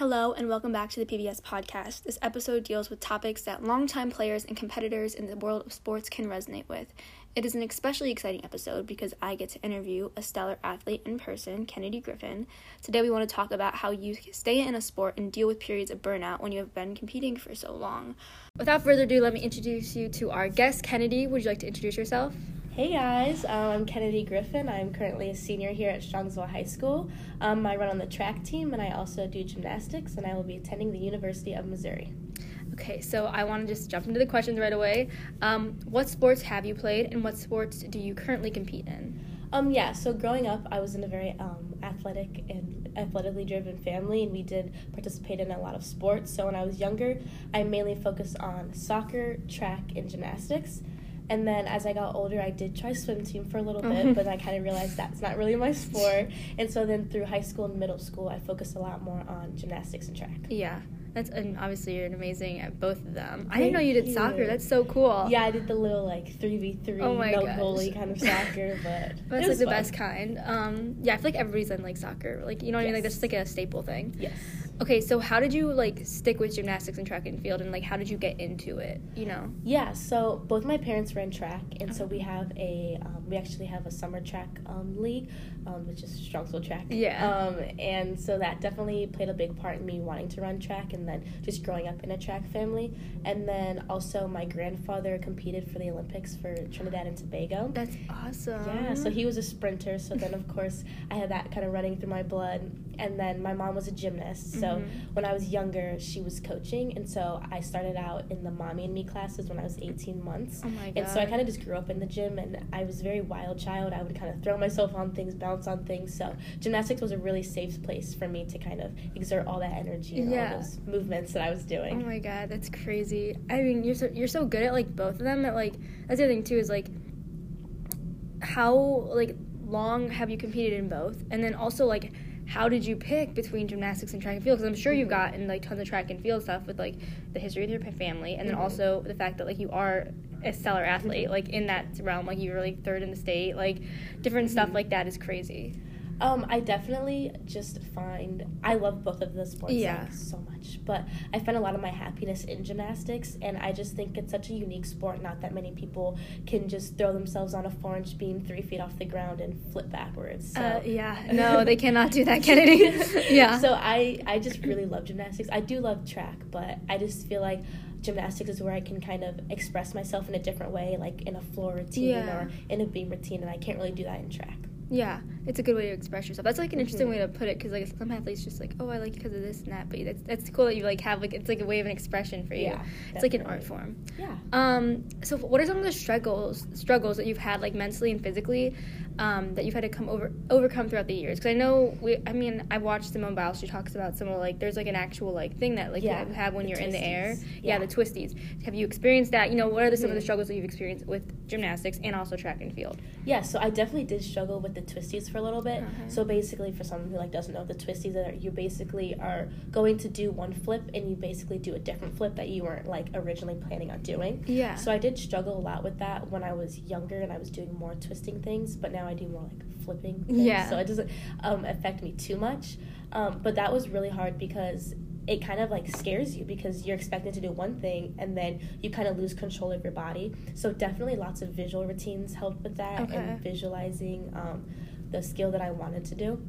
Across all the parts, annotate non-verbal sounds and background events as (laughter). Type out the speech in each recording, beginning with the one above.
Hello, and welcome back to the PBS podcast. This episode deals with topics that longtime players and competitors in the world of sports can resonate with. It is an especially exciting episode because I get to interview a stellar athlete in person, Kennedy Griffin. Today, we want to talk about how you stay in a sport and deal with periods of burnout when you have been competing for so long. Without further ado, let me introduce you to our guest, Kennedy. Would you like to introduce yourself? Hey guys, um, I'm Kennedy Griffin. I'm currently a senior here at Strongsville High School. Um, I run on the track team and I also do gymnastics, and I will be attending the University of Missouri. Okay, so I want to just jump into the questions right away. Um, what sports have you played, and what sports do you currently compete in? Um, yeah, so growing up, I was in a very um, athletic and athletically driven family, and we did participate in a lot of sports. So when I was younger, I mainly focused on soccer, track, and gymnastics. And then as I got older, I did try swim team for a little bit, but I kind of realized that's not really my sport. And so then through high school and middle school, I focused a lot more on gymnastics and track. Yeah. That's and obviously you're amazing at both of them. Thank I didn't know you did you. soccer. That's so cool. Yeah, I did the little like three v three, no gosh. goalie kind of (laughs) soccer, but that's like the best kind. Um, yeah, I feel like everybody's in like soccer. Like you know what yes. I mean? Like that's like a staple thing. Yes. Okay, so how did you like stick with gymnastics and track and field, and like how did you get into it? You know. Yeah, so both my parents ran track, and so we have a um, we actually have a summer track um, league, um, which is Strongsville track. Yeah. Um, and so that definitely played a big part in me wanting to run track, and then just growing up in a track family, and then also my grandfather competed for the Olympics for Trinidad and Tobago. That's awesome. Yeah, so he was a sprinter, so then of course I had that kind of running through my blood, and then my mom was a gymnast, so mm-hmm. when I was younger, she was coaching, and so I started out in the mommy and me classes when I was 18 months. Oh my god! And so I kind of just grew up in the gym, and I was a very wild child. I would kind of throw myself on things, bounce on things. So gymnastics was a really safe place for me to kind of exert all that energy and yeah. all those movements that I was doing. Oh my god, that's crazy! I mean, you're so you're so good at like both of them. That like that's the other thing too is like how like long have you competed in both, and then also like how did you pick between gymnastics and track and field? Because I'm sure you've gotten like tons of track and field stuff with like the history of your family, and then mm-hmm. also the fact that like you are a stellar athlete, like in that realm, like you were like third in the state, like different mm-hmm. stuff like that is crazy. Um, I definitely just find I love both of the sports yeah. like, so much, but I find a lot of my happiness in gymnastics, and I just think it's such a unique sport. Not that many people can just throw themselves on a four-inch beam three feet off the ground and flip backwards. So. Uh, yeah, (laughs) no, they cannot do that, Kennedy. (laughs) yeah. So I I just really love gymnastics. I do love track, but I just feel like gymnastics is where I can kind of express myself in a different way, like in a floor routine yeah. or in a beam routine, and I can't really do that in track. Yeah, it's a good way to express yourself. That's like an interesting mm-hmm. way to put it because like some athletes just like, oh, I like because of this and that. But that's that's cool that you like have like it's like a way of an expression for you. Yeah, it's like an art form. Yeah. Um. So what are some of the struggles struggles that you've had like mentally and physically, um, that you've had to come over overcome throughout the years? Because I know we. I mean, I watched Simone Biles. She talks about some of like there's like an actual like thing that like yeah, you have when you're twisties. in the air. Yeah. yeah. the twisties. Have you experienced that? You know, what are the, some mm-hmm. of the mm-hmm. struggles that you've experienced with gymnastics and also track and field? Yeah. So I definitely did struggle with the twisties for a little little bit. Uh-huh. So basically, for someone who like doesn't know the twisties, that you basically are going to do one flip and you basically do a different flip that you weren't like originally planning on doing. Yeah. So I did struggle a lot with that when I was younger and I was doing more twisting things, but now I do more like flipping. Things, yeah. So it doesn't um, affect me too much. Um, but that was really hard because it kind of like scares you because you're expected to do one thing and then you kind of lose control of your body. So definitely lots of visual routines help with that okay. and visualizing um, the skill that I wanted to do.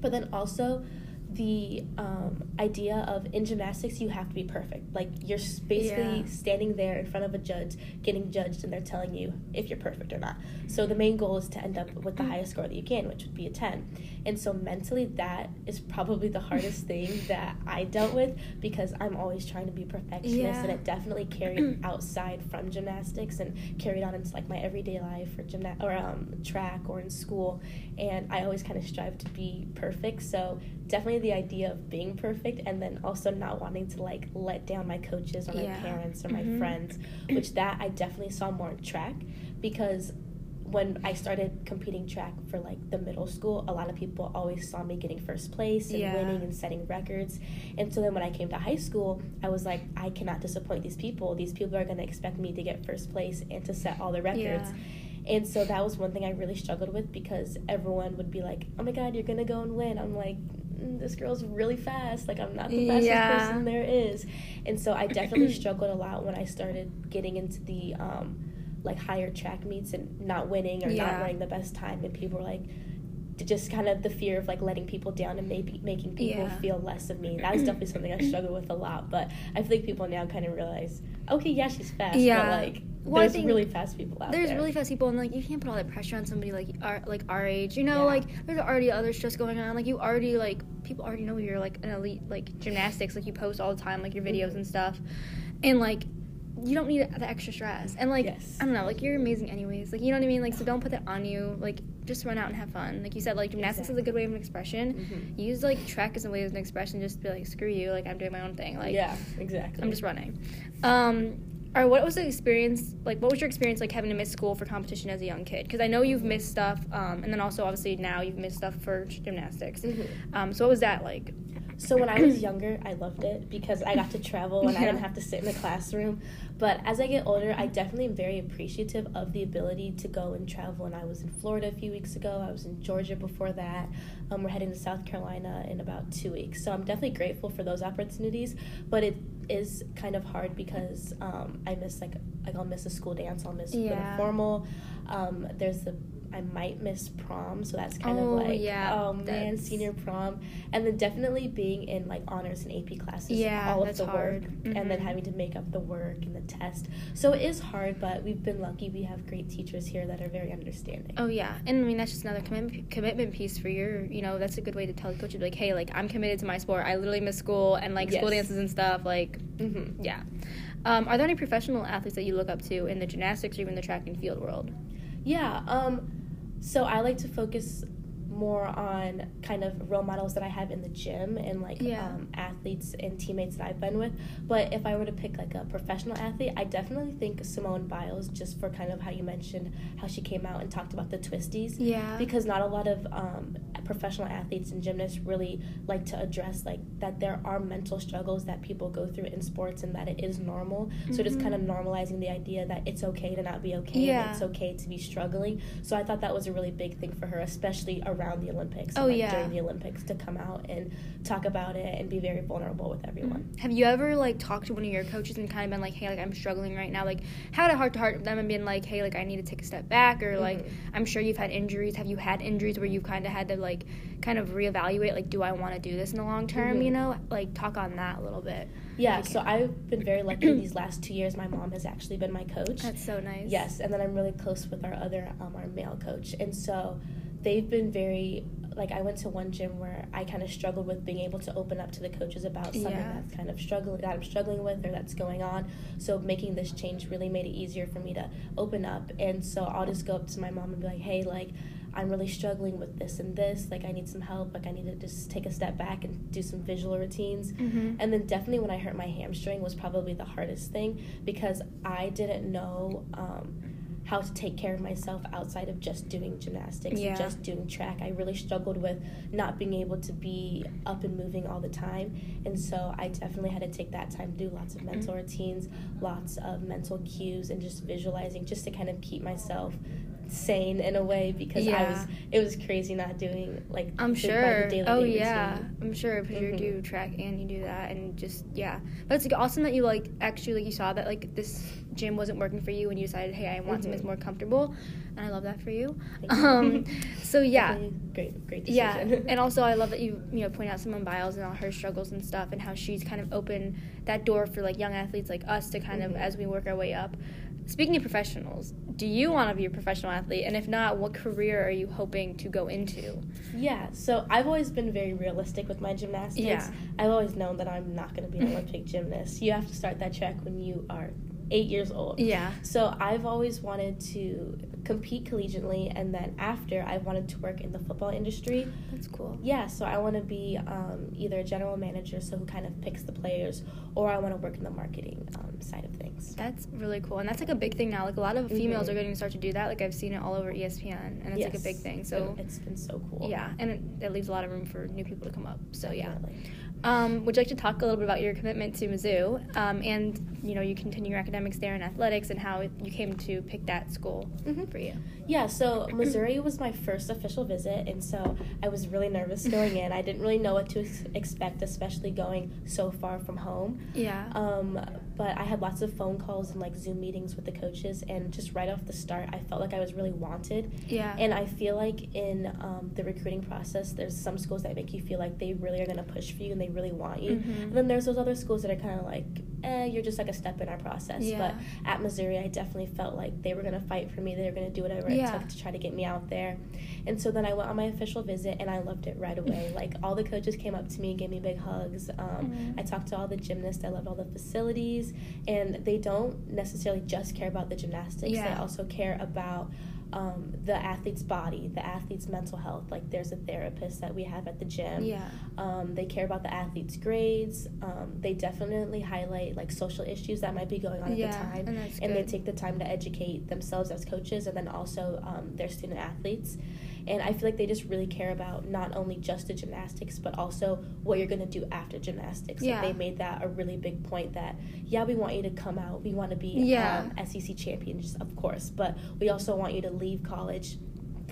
But then also the um, idea of in gymnastics you have to be perfect. Like you're basically yeah. standing there in front of a judge getting judged and they're telling you if you're perfect or not. So the main goal is to end up with the highest score that you can which would be a 10 and so mentally that is probably the hardest (laughs) thing that i dealt with because i'm always trying to be perfectionist yeah. and it definitely carried (clears throat) outside from gymnastics and carried on into like my everyday life or gymna- or um, track or in school. And i always kind of strive to be perfect. So definitely the idea of being perfect and then also not wanting to like let down my coaches or my yeah. parents or my mm-hmm. friends which that i definitely saw more in track because when I started competing track for like the middle school, a lot of people always saw me getting first place and yeah. winning and setting records. And so then when I came to high school, I was like, I cannot disappoint these people. These people are going to expect me to get first place and to set all the records. Yeah And so that was one thing I really struggled with because everyone would be like, "Oh my God, you're gonna go and win." I'm like, "This girl's really fast. Like I'm not the fastest Yeah. person there is." And so I definitely (clears throat) struggled a lot when I started getting into the um, like higher track meets and not winning or Yeah. not running the best time, and people were like. Just kind of the fear of like letting people down and maybe making people Yeah. feel less of me. That was definitely something I struggled with a lot. But I feel like people now kind of realize, okay, yeah, she's fast, Yeah. but like Well, there's really fast people out there. there's there. really fast people and like you can't put all that pressure on somebody like our like our age you know Yeah. like there's already other stress going on like you already like people already know you're like an elite like gymnastics like you post all the time like your videos Mhm. and stuff and like you don't need the extra stress and like Yes. i don't know like you're amazing anyways like you know what i mean like so don't put that on you like just run out and have fun like you said like gymnastics is a good way of an expression Mhm. use like track as a way of an expression just be like screw you like i'm doing my own thing like yeah, exactly. I'm just running. Um, or what was the experience like? What was your experience like having to miss school for competition as a young kid? Because I know you've missed stuff, um, and then also obviously now you've missed stuff for gymnastics. Mhm. Um, so what was that like? So when I was (clears throat) younger, I loved it because I got to travel and I didn't have to sit in the classroom. But as I get older, I definitely am very appreciative of the ability to go and travel. And I was in Florida a few weeks ago. I was in Georgia before that. Um, we're heading to South Carolina in about two weeks. So I'm definitely grateful for those opportunities. But it is kind of hard because um, I miss like like I'll miss a school dance. I'll miss Yeah. yeah. formal. Um, there's the I might miss prom, so that's kind Oh, of like yeah, oh man, senior prom, and then definitely being in like honors and AP classes, Yeah, all of the hard. work, and then Mhm. having to make up the work and the test. So it is hard, but we've been lucky. We have great teachers here that are very understanding. Oh yeah, and I mean that's just another commitment commitment piece for your. You know, that's a good way to tell the coach, like, hey, like I'm committed to my sport. I literally miss school and like school dances and stuff. Like, hmm yeah. Um, are there any professional athletes that you look up to in the gymnastics or even the track and field world? Yeah. Um, so I like to focus more on kind of role models that I have in the gym and like Yeah. um, athletes and teammates that I've been with. But if I were to pick like a professional athlete, I definitely think Simone Biles, just for kind of how you mentioned how she came out and talked about the twisties. Yeah. Because not a lot of um, professional athletes and gymnasts really like to address like that there are mental struggles that people go through in sports and that it is normal. So just kind of normalizing the idea that it's okay to not be okay Yeah. and it's okay to be struggling. So I thought that was a really big thing for her, especially around the Olympics. Oh, like, yeah. during the Olympics to come out and talk about it and be very vulnerable with everyone. Have you ever like talked to one of your coaches and kind of been like, hey, like I'm struggling right now? Like had a heart to heart with them and been like, hey, like I need to take a step back, or like Mhm. I'm sure you've had injuries. Have you had injuries where you've kind of had to like kind of reevaluate, like, do I want to do this in the long term? Mhm. You know, like talk on that a little bit. Yeah, so. I've been very lucky in these last two years. My mom has actually been my coach. That's so nice. Yes, and then I'm really close with our other um, our male coach, and so they've been very like I went to one gym where I kind of struggled with being able to open up to the coaches about something Yeah. that's kind of struggling that I'm struggling with or that's going on. So making this change really made it easier for me to open up, and so I'll just go up to my mom and be like, hey, like. I'm really struggling with this and this. Like, I need some help. Like, I need to just take a step back and do some visual routines. Mm-hmm. And then definitely when I hurt my hamstring was probably the hardest thing because I didn't know um, how to take care of myself outside of just doing gymnastics Yeah. and just doing track. I really struggled with not being able to be up and moving all the time. And so I definitely had to take that time to do lots of mental routines, lots of mental cues, and just visualizing just to kind of keep myself sane in a way because I was it was crazy not doing like I'm sure. daily oh yeah, routine. I'm sure because Mhm. you do track and you do that and just yeah. But it's like awesome that you like actually like you saw that like this gym wasn't working for you and you decided hey I want something that's Mhm. more comfortable, and I love that for you. Um, (laughs) so yeah. Great great Yeah, (laughs) and also I love that you you know point out Simone Biles and all her struggles and stuff, and how she's kind of opened that door for like young athletes like us to kind Mhm. of as we work our way up. Speaking of professionals, do you want to be a professional athlete? And if not, what career are you hoping to go into? Yeah, so I've always been very realistic with my gymnastics. Yeah. I've always known that I'm not going to be an (laughs) Olympic gymnast. You have to start that track when you are eight years old. Yeah. So I've always wanted to compete collegiately, and then after, I wanted to work in the football industry. That's cool. Yeah, so I want to be um, either a general manager, so who kind of picks the players, or I want to work in the marketing um, side of things. That's really cool, and that's like a big thing now. Like a lot of females Mhm. are going to start to do that. Like I've seen it all over ESPN, and it's like a big thing. So it's been so cool. yeah, and it, it leaves a lot of room for new people to come up. So yeah. Um, would you like to talk a little bit about your commitment to Mizzou, um, and you know you continue your academics there in athletics, and how you came to pick that school Mhm. for you? Yeah, so (clears throat) Missouri was my first official visit, and so I was really nervous going in. I didn't really know what to ex- expect, especially going so far from home. Yeah. Um, but I had lots of phone calls and like Zoom meetings with the coaches, and just right off the start, I felt like I was really wanted. Yeah. And I feel like in um, the recruiting process, there's some schools that make you feel like they really are going to push for you and they really want you. Mhm. And then there's those other schools that are kind of like, eh, you're just like a step in our process. Yeah. But at Missouri, I definitely felt like they were going to fight for me. They were going to do whatever Yeah. it took to try to get me out there. And so then I went on my official visit and I loved it right away. (laughs) like all the coaches came up to me and gave me big hugs. Um, Mhm. I talked to all the gymnasts. I loved all the facilities. And they don't necessarily just care about the gymnastics, they also care about um, the athlete's body, the athlete's mental health. Like there's a therapist that we have at the gym. Yeah. Um, they care about the athlete's grades. Um, they definitely highlight like social issues that might be going on Yeah, at the time, and that's they take the time to educate themselves as coaches and then also um, their student athletes. And I feel like they just really care about not only just the gymnastics, but also what you're going to do after gymnastics. Yeah. Like they made that a really big point that, yeah, we want you to come out. We want to be Yeah. um, SEC champions, of course, but we also want you to leave college.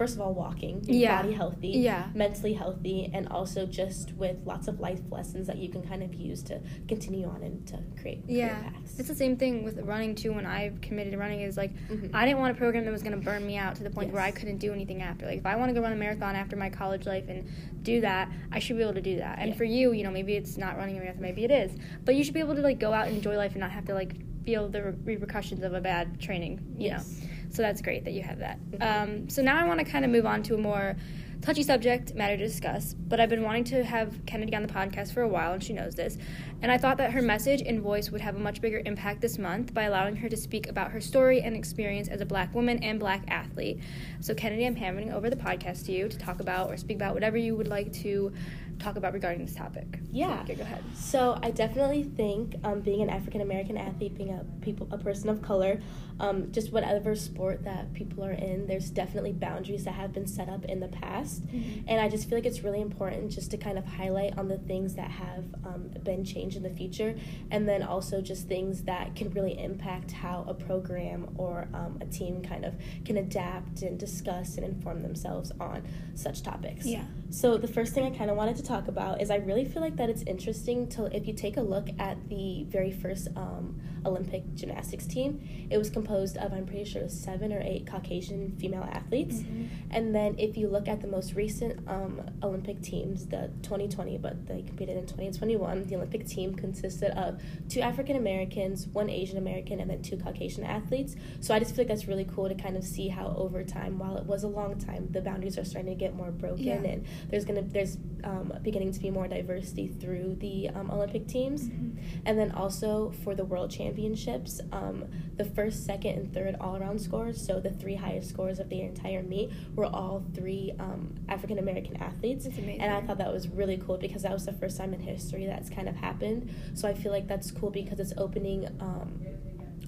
First of all, walking, your Yeah. body healthy, Yeah. mentally healthy, and also just with lots of life lessons that you can kind of use to continue on and to create Yeah. paths. It's the same thing with running too. When I committed to running, is like Mhm. I didn't want a program that was going to burn me out to the point where I couldn't do anything after. Like if I want to go run a marathon after my college life and do that, I should be able to do that. And Yeah. for you, you know, maybe it's not running a marathon, maybe it is, but you should be able to like go out and enjoy life and not have to like feel the re- repercussions of a bad training. You Yes. know, so that's great that you have that. Um, so now I want to kind of move on to a more touchy subject matter to discuss, but I've been wanting to have Kennedy on the podcast for a while, and she knows this. And I thought that her message and voice would have a much bigger impact this month by allowing her to speak about her story and experience as a black woman and black athlete. So, Kennedy, I'm handing over the podcast to you to talk about or speak about whatever you would like to talk about regarding this topic. Yeah. Okay, go ahead. So I definitely think um, being an African American athlete, being a people a person of color, um, just whatever sport that people are in, there's definitely boundaries that have been set up in the past, Mhm. and I just feel like it's really important just to kind of highlight on the things that have um, been changed in the future, and then also just things that can really impact how a program or um, a team kind of can adapt and discuss and inform themselves on such topics. Yeah. So the first thing I kind of wanted to talk about is I really feel like that it's interesting to if you take a look at the very first um, Olympic gymnastics team, it was composed of I'm pretty sure seven or eight Caucasian female athletes, Mhm. and then if you look at the most recent um, Olympic teams, the 2020, but they competed in 2021, the Olympic team consisted of two African Americans, one Asian American, and then two Caucasian athletes. So I just feel like that's really cool to kind of see how over time, while it was a long time, the boundaries are starting to get more broken Yeah. and there's gonna there's um, beginning to be more diversity through the um, Olympic teams, Mhm. and then also for the World Championships, um, the first, second, and third all around scores, so the three highest scores of the entire meet, were all three um, African American athletes, and I thought that was really cool because that was the first time in history that's kind of happened. So I feel like that's cool because it's opening.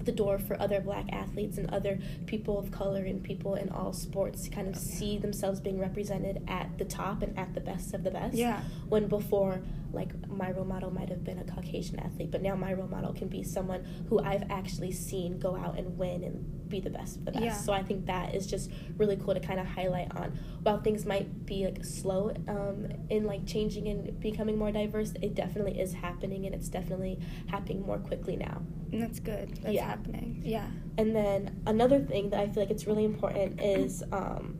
The door for other black athletes and other people of color and people in all sports to kind of see themselves being represented at the top and at the best of the best. Yeah. When before, like, my role model might have been a Caucasian athlete, but now my role model can be someone who I've actually seen go out and win and be the best of the best. Yeah. So I think that is just really cool to kind of highlight on while things might be like slow um, in like changing and becoming more diverse, it definitely is happening and it's definitely happening more quickly now. And that's good. That's Yeah. happening. Yeah. And then another thing that I feel like it's really important is um,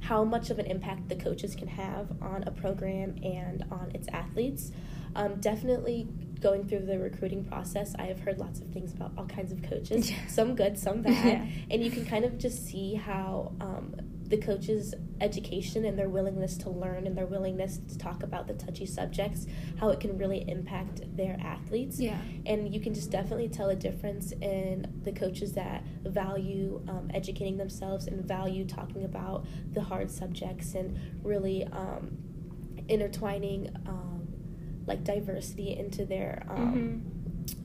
how much of an impact the coaches can have on a program and on its athletes. Um, definitely going through the recruiting process, I have heard lots of things about all kinds of coaches, Yeah. (laughs) some good, some bad. (laughs) Yeah. And you can kind of just see how um, the coaches' education and their willingness to learn and their willingness to talk about the touchy subjects, how it can really impact their athletes. Yeah. and you can just definitely tell a difference in the coaches that value um, educating themselves and value talking about the hard subjects and really um, intertwining um, like diversity into their um,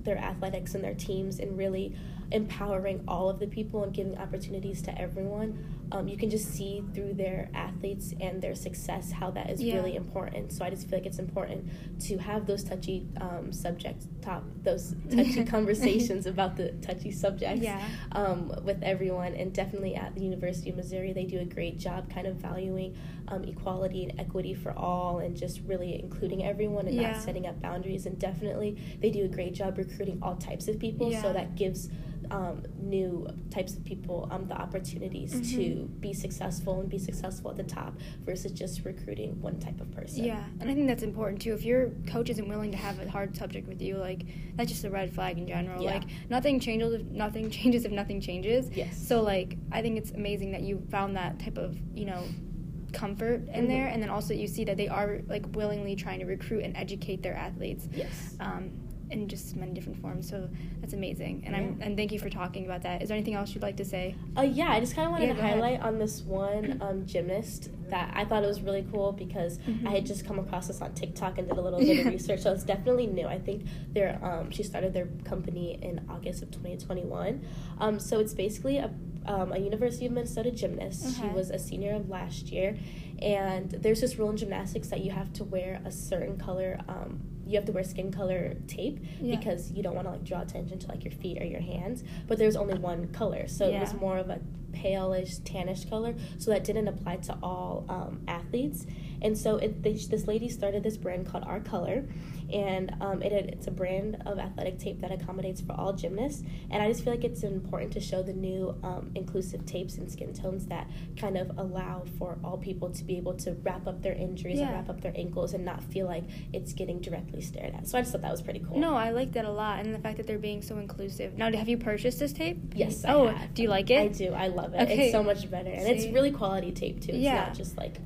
their athletics and their teams and really empowering all of the people and giving opportunities to everyone um, you can just see through their athletes and their success how that is Yeah. really important. So I just feel like it's important to have those touchy um, subjects, top those touchy (laughs) conversations about the touchy subjects Yeah. um, with everyone. And definitely at the University of Missouri, they do a great job kind of valuing um, equality and equity for all and just really including everyone and Yeah. not setting up boundaries. And definitely, they do a great job recruiting all types of people. So that gives um, new types of people um, the opportunities Mhm. to be successful and be successful at the top versus just recruiting one type of person. Yeah, and I think that's important too. If your coach isn't willing to have a hard subject with you, like that's just a red flag in general. Yeah. Like nothing changes if nothing (laughs) changes if nothing changes. Yes. So like I think it's amazing that you found that type of you know comfort in Mhm. there, and then also you see that they are like willingly trying to recruit and educate their athletes. Yes. Um, in just many different forms, so that's amazing, and I'm and thank you for talking about that. Is there anything else you'd like to say? Uh, yeah, I just kind of wanted Yeah, to go ahead. highlight on this one um, gymnast that I thought it was really cool because Mhm. I had just come across this on TikTok and did a little bit Yeah. of (laughs) research. So it's definitely new. I think they're um, she started their company in August of 2021. Um, so it's basically a um, a University of Minnesota gymnast. She was a senior of last year, and there's this rule in gymnastics that you have to wear a certain color. Um, you have to wear skin color tape Yeah. because you don't want to like draw attention to like your feet or your hands. But there's only one color, so it was more of a palish tannish color. So that didn't apply to all um, athletes. And so it, they, this lady started this brand called Our Color, and um, it it's a brand of athletic tape that accommodates for all gymnasts. And I just feel like it's important to show the new um, inclusive tapes and skin tones that kind of allow for all people to be able to wrap up their injuries and wrap up their ankles and not feel like it's getting directly stared at. So I just thought that was pretty cool. No, I like that a lot, and the fact that they're being so inclusive. Now, have you purchased this tape? Yes, I oh, have. do you like it? I do. I love it. Okay. It's so much better, and it's really quality tape too. It's Yeah. not just like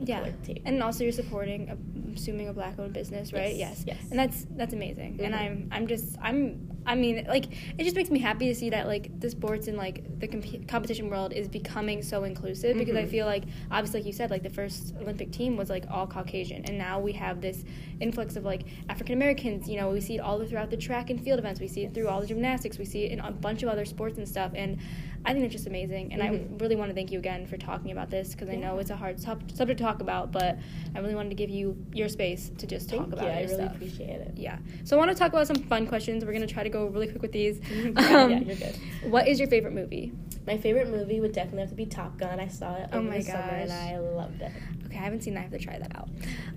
yeah. colored tape. and also you're supporting I'm assuming a black owned business right? Yes, yes. and that's that's amazing. And Mhm. i'm i'm just i'm i mean like it just makes me happy to see that like the sports and like the comp- competition world is becoming so inclusive because i Mhm. feel like obviously like you said like the first olympic team was like all caucasian. And now we have this influx of like african americans. You know we see it all throughout the track and field events. We see it through all the gymnastics. We see it in a bunch of other sports and stuff. And i think it's just amazing and i Mhm. really want to thank you again for talking about this because i know it's a hard sub- subject to talk about but i really wanted to give you your space to just Thank talk you. about I really stuff. appreciate it. yeah so i want to talk about some fun questions we're going to try to go really quick with these (laughs) yeah, Um, yeah, you're good. what is your favorite movie My favorite movie would definitely have to be Top Gun. I saw it Oh my the summer and. I loved it. okay i haven't seen that i have to try that out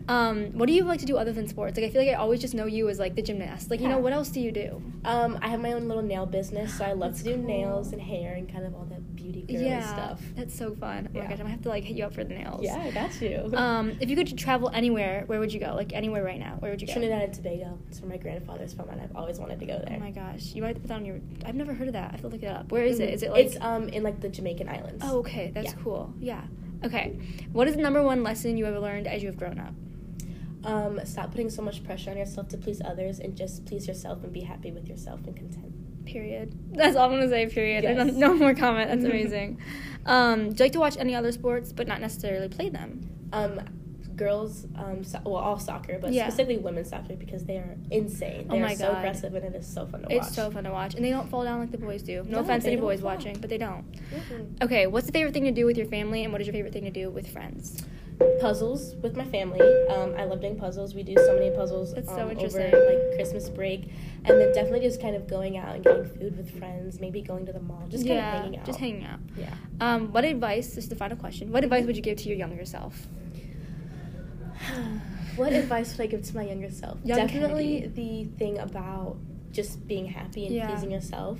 um, what do you like to do other than sports like i feel like i always just know you as like the gymnast like you know what else do you do Um, I have my own little nail business, so I love That's to do cool. nails and hair and kind of all that beauty yeah stuff. that's so fun oh my gosh i'm gonna have to like hit you up for the nails Yeah, I got you. um, if you could travel anywhere where would you go like anywhere right now where would you go Trinidad and Tobago. It's where my grandfather's from, and I've always wanted to go there. Oh my gosh, you might put that on your. I've never heard of that. I have to look it up. Where is it? Is it like? It's um in like the Jamaican islands. oh, okay, that's yeah. cool. Yeah. Okay. What is the number one lesson you have learned as you have grown up? Um, stop putting so much pressure on yourself to please others, and just please yourself and be happy with yourself and content. Period. (laughs) That's all I'm gonna say. Period. Yes. No, no more comment. That's (laughs) amazing. um, do you like to watch any other sports, but not necessarily play them? Um, girls, um, so- well, all soccer, but Yeah. specifically women's soccer because they are insane. Oh They my are so God. aggressive, and it is so fun to watch. It's so fun to watch, and they don't fall down like the boys do. No, No, offense to any boys fall. watching, but they don't. Mhm. Okay, what's the favorite thing to do with your family, and what is your favorite thing to do with friends? Puzzles with my family. Um, I love doing puzzles. We do so many puzzles That's so um, over interesting. like Christmas break, and then definitely just kind of going out and getting food with friends. Maybe going to the mall, just kind yeah, of hanging out. just hanging out. Yeah. Um, what advice? This is the final question. What advice would you give to your younger self? (sighs) what advice would I give to my younger self? Young Definitely Kennedy. the thing about just being happy and Yeah. pleasing yourself.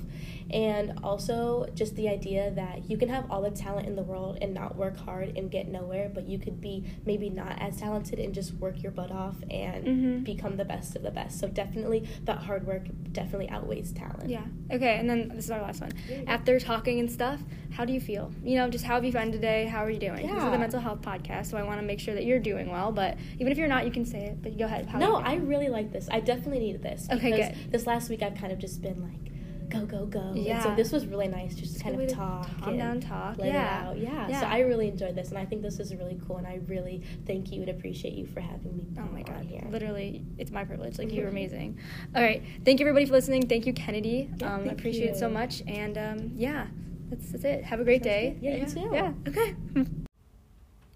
And also just the idea that you can have all the talent in the world and not work hard and get nowhere, but you could be maybe not as talented and just work your butt off and Mhm. become the best of the best. So definitely that hard work definitely outweighs talent. Yeah. Okay, and then this is our last one. Yeah. After talking and stuff, how do you feel? You know, just how have you found today? How are you doing? This is Yeah. the mental health podcast, so I want to make sure that you're doing well. But even if you're not, you can say it. But go ahead. How No, I really like this. I definitely needed this. Okay, good. This last week I've kind of just been like, go, go, go. And Yeah. so this was really nice just It's to kind of talk. calm and down, talk. Let Yeah. it out. Yeah. Yeah. So I really enjoyed this and I think this is really cool and I really thank you and appreciate you for having me Oh my god! here. Literally, it's my privilege. Like you're (laughs) amazing. All right, thank you everybody for listening. Thank you, Kennedy. Yeah, um, appreciate it so much. And um, yeah, that's, that's it. Have a great day. Yeah, you too. Yeah. Okay. (laughs)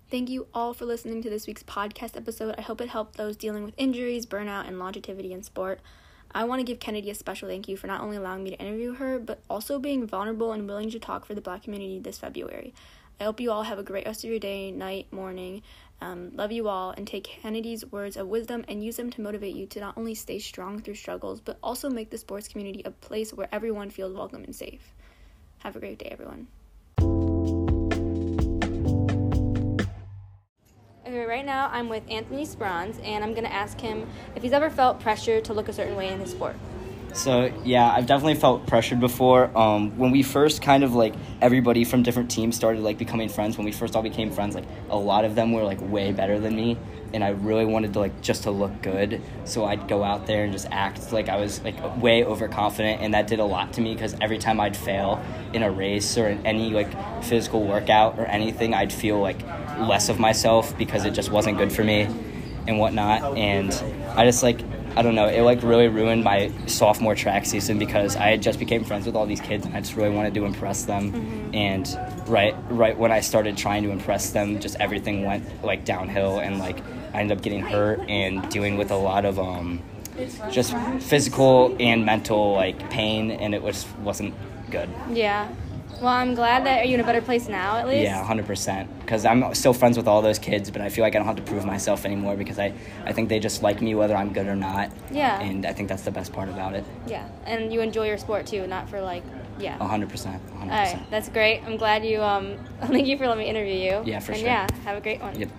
Thank you all for listening to this week's podcast episode. I hope it helped those dealing with injuries, burnout, and longevity in sport. I want to give Kennedy a special thank you for not only allowing me to interview her, but also being vulnerable and willing to talk for the black community this February. I hope you all have a great rest of your day, night, morning. Um, love you all, and take Kennedy's words of wisdom and use them to motivate you to not only stay strong through struggles, but also make the sports community a place where everyone feels welcome and safe. Have a great day, everyone. Right now I'm with Anthony Sprons, and I'm gonna ask him if he's ever felt pressure to look a certain way in his sport. So yeah, I've definitely felt pressured before. Um, when we first kind of like everybody from different teams started like becoming friends. When we first all became friends, like a lot of them were like way better than me, and I really wanted to like just to look good. So I'd go out there and just act like I was like way overconfident, and that did a lot to me because every time I'd fail in a race or in any like physical workout or anything, I'd feel like less of myself because it just wasn't good for me and whatnot. And I just like I don't know, it like really ruined my sophomore track season because I had just became friends with all these kids and I just really wanted to impress them. Mm-hmm. And right right when I started trying to impress them, just everything went like downhill and like I ended up getting hurt and dealing with a lot of um just physical and mental like pain and it was wasn't good. Yeah. Well, I'm glad that are you in a better place now at least. Yeah, hundred percent. Because I'm still friends with all those kids, but I feel like I don't have to prove myself anymore because I, I think they just like me whether I'm good or not. Yeah. And I think that's the best part about it. Yeah, and you enjoy your sport too, not for like, yeah. hundred percent. All right, that's great. I'm glad you. Um, (laughs) thank you for letting me interview you. Yeah, for and sure. yeah, have a great one. Yep.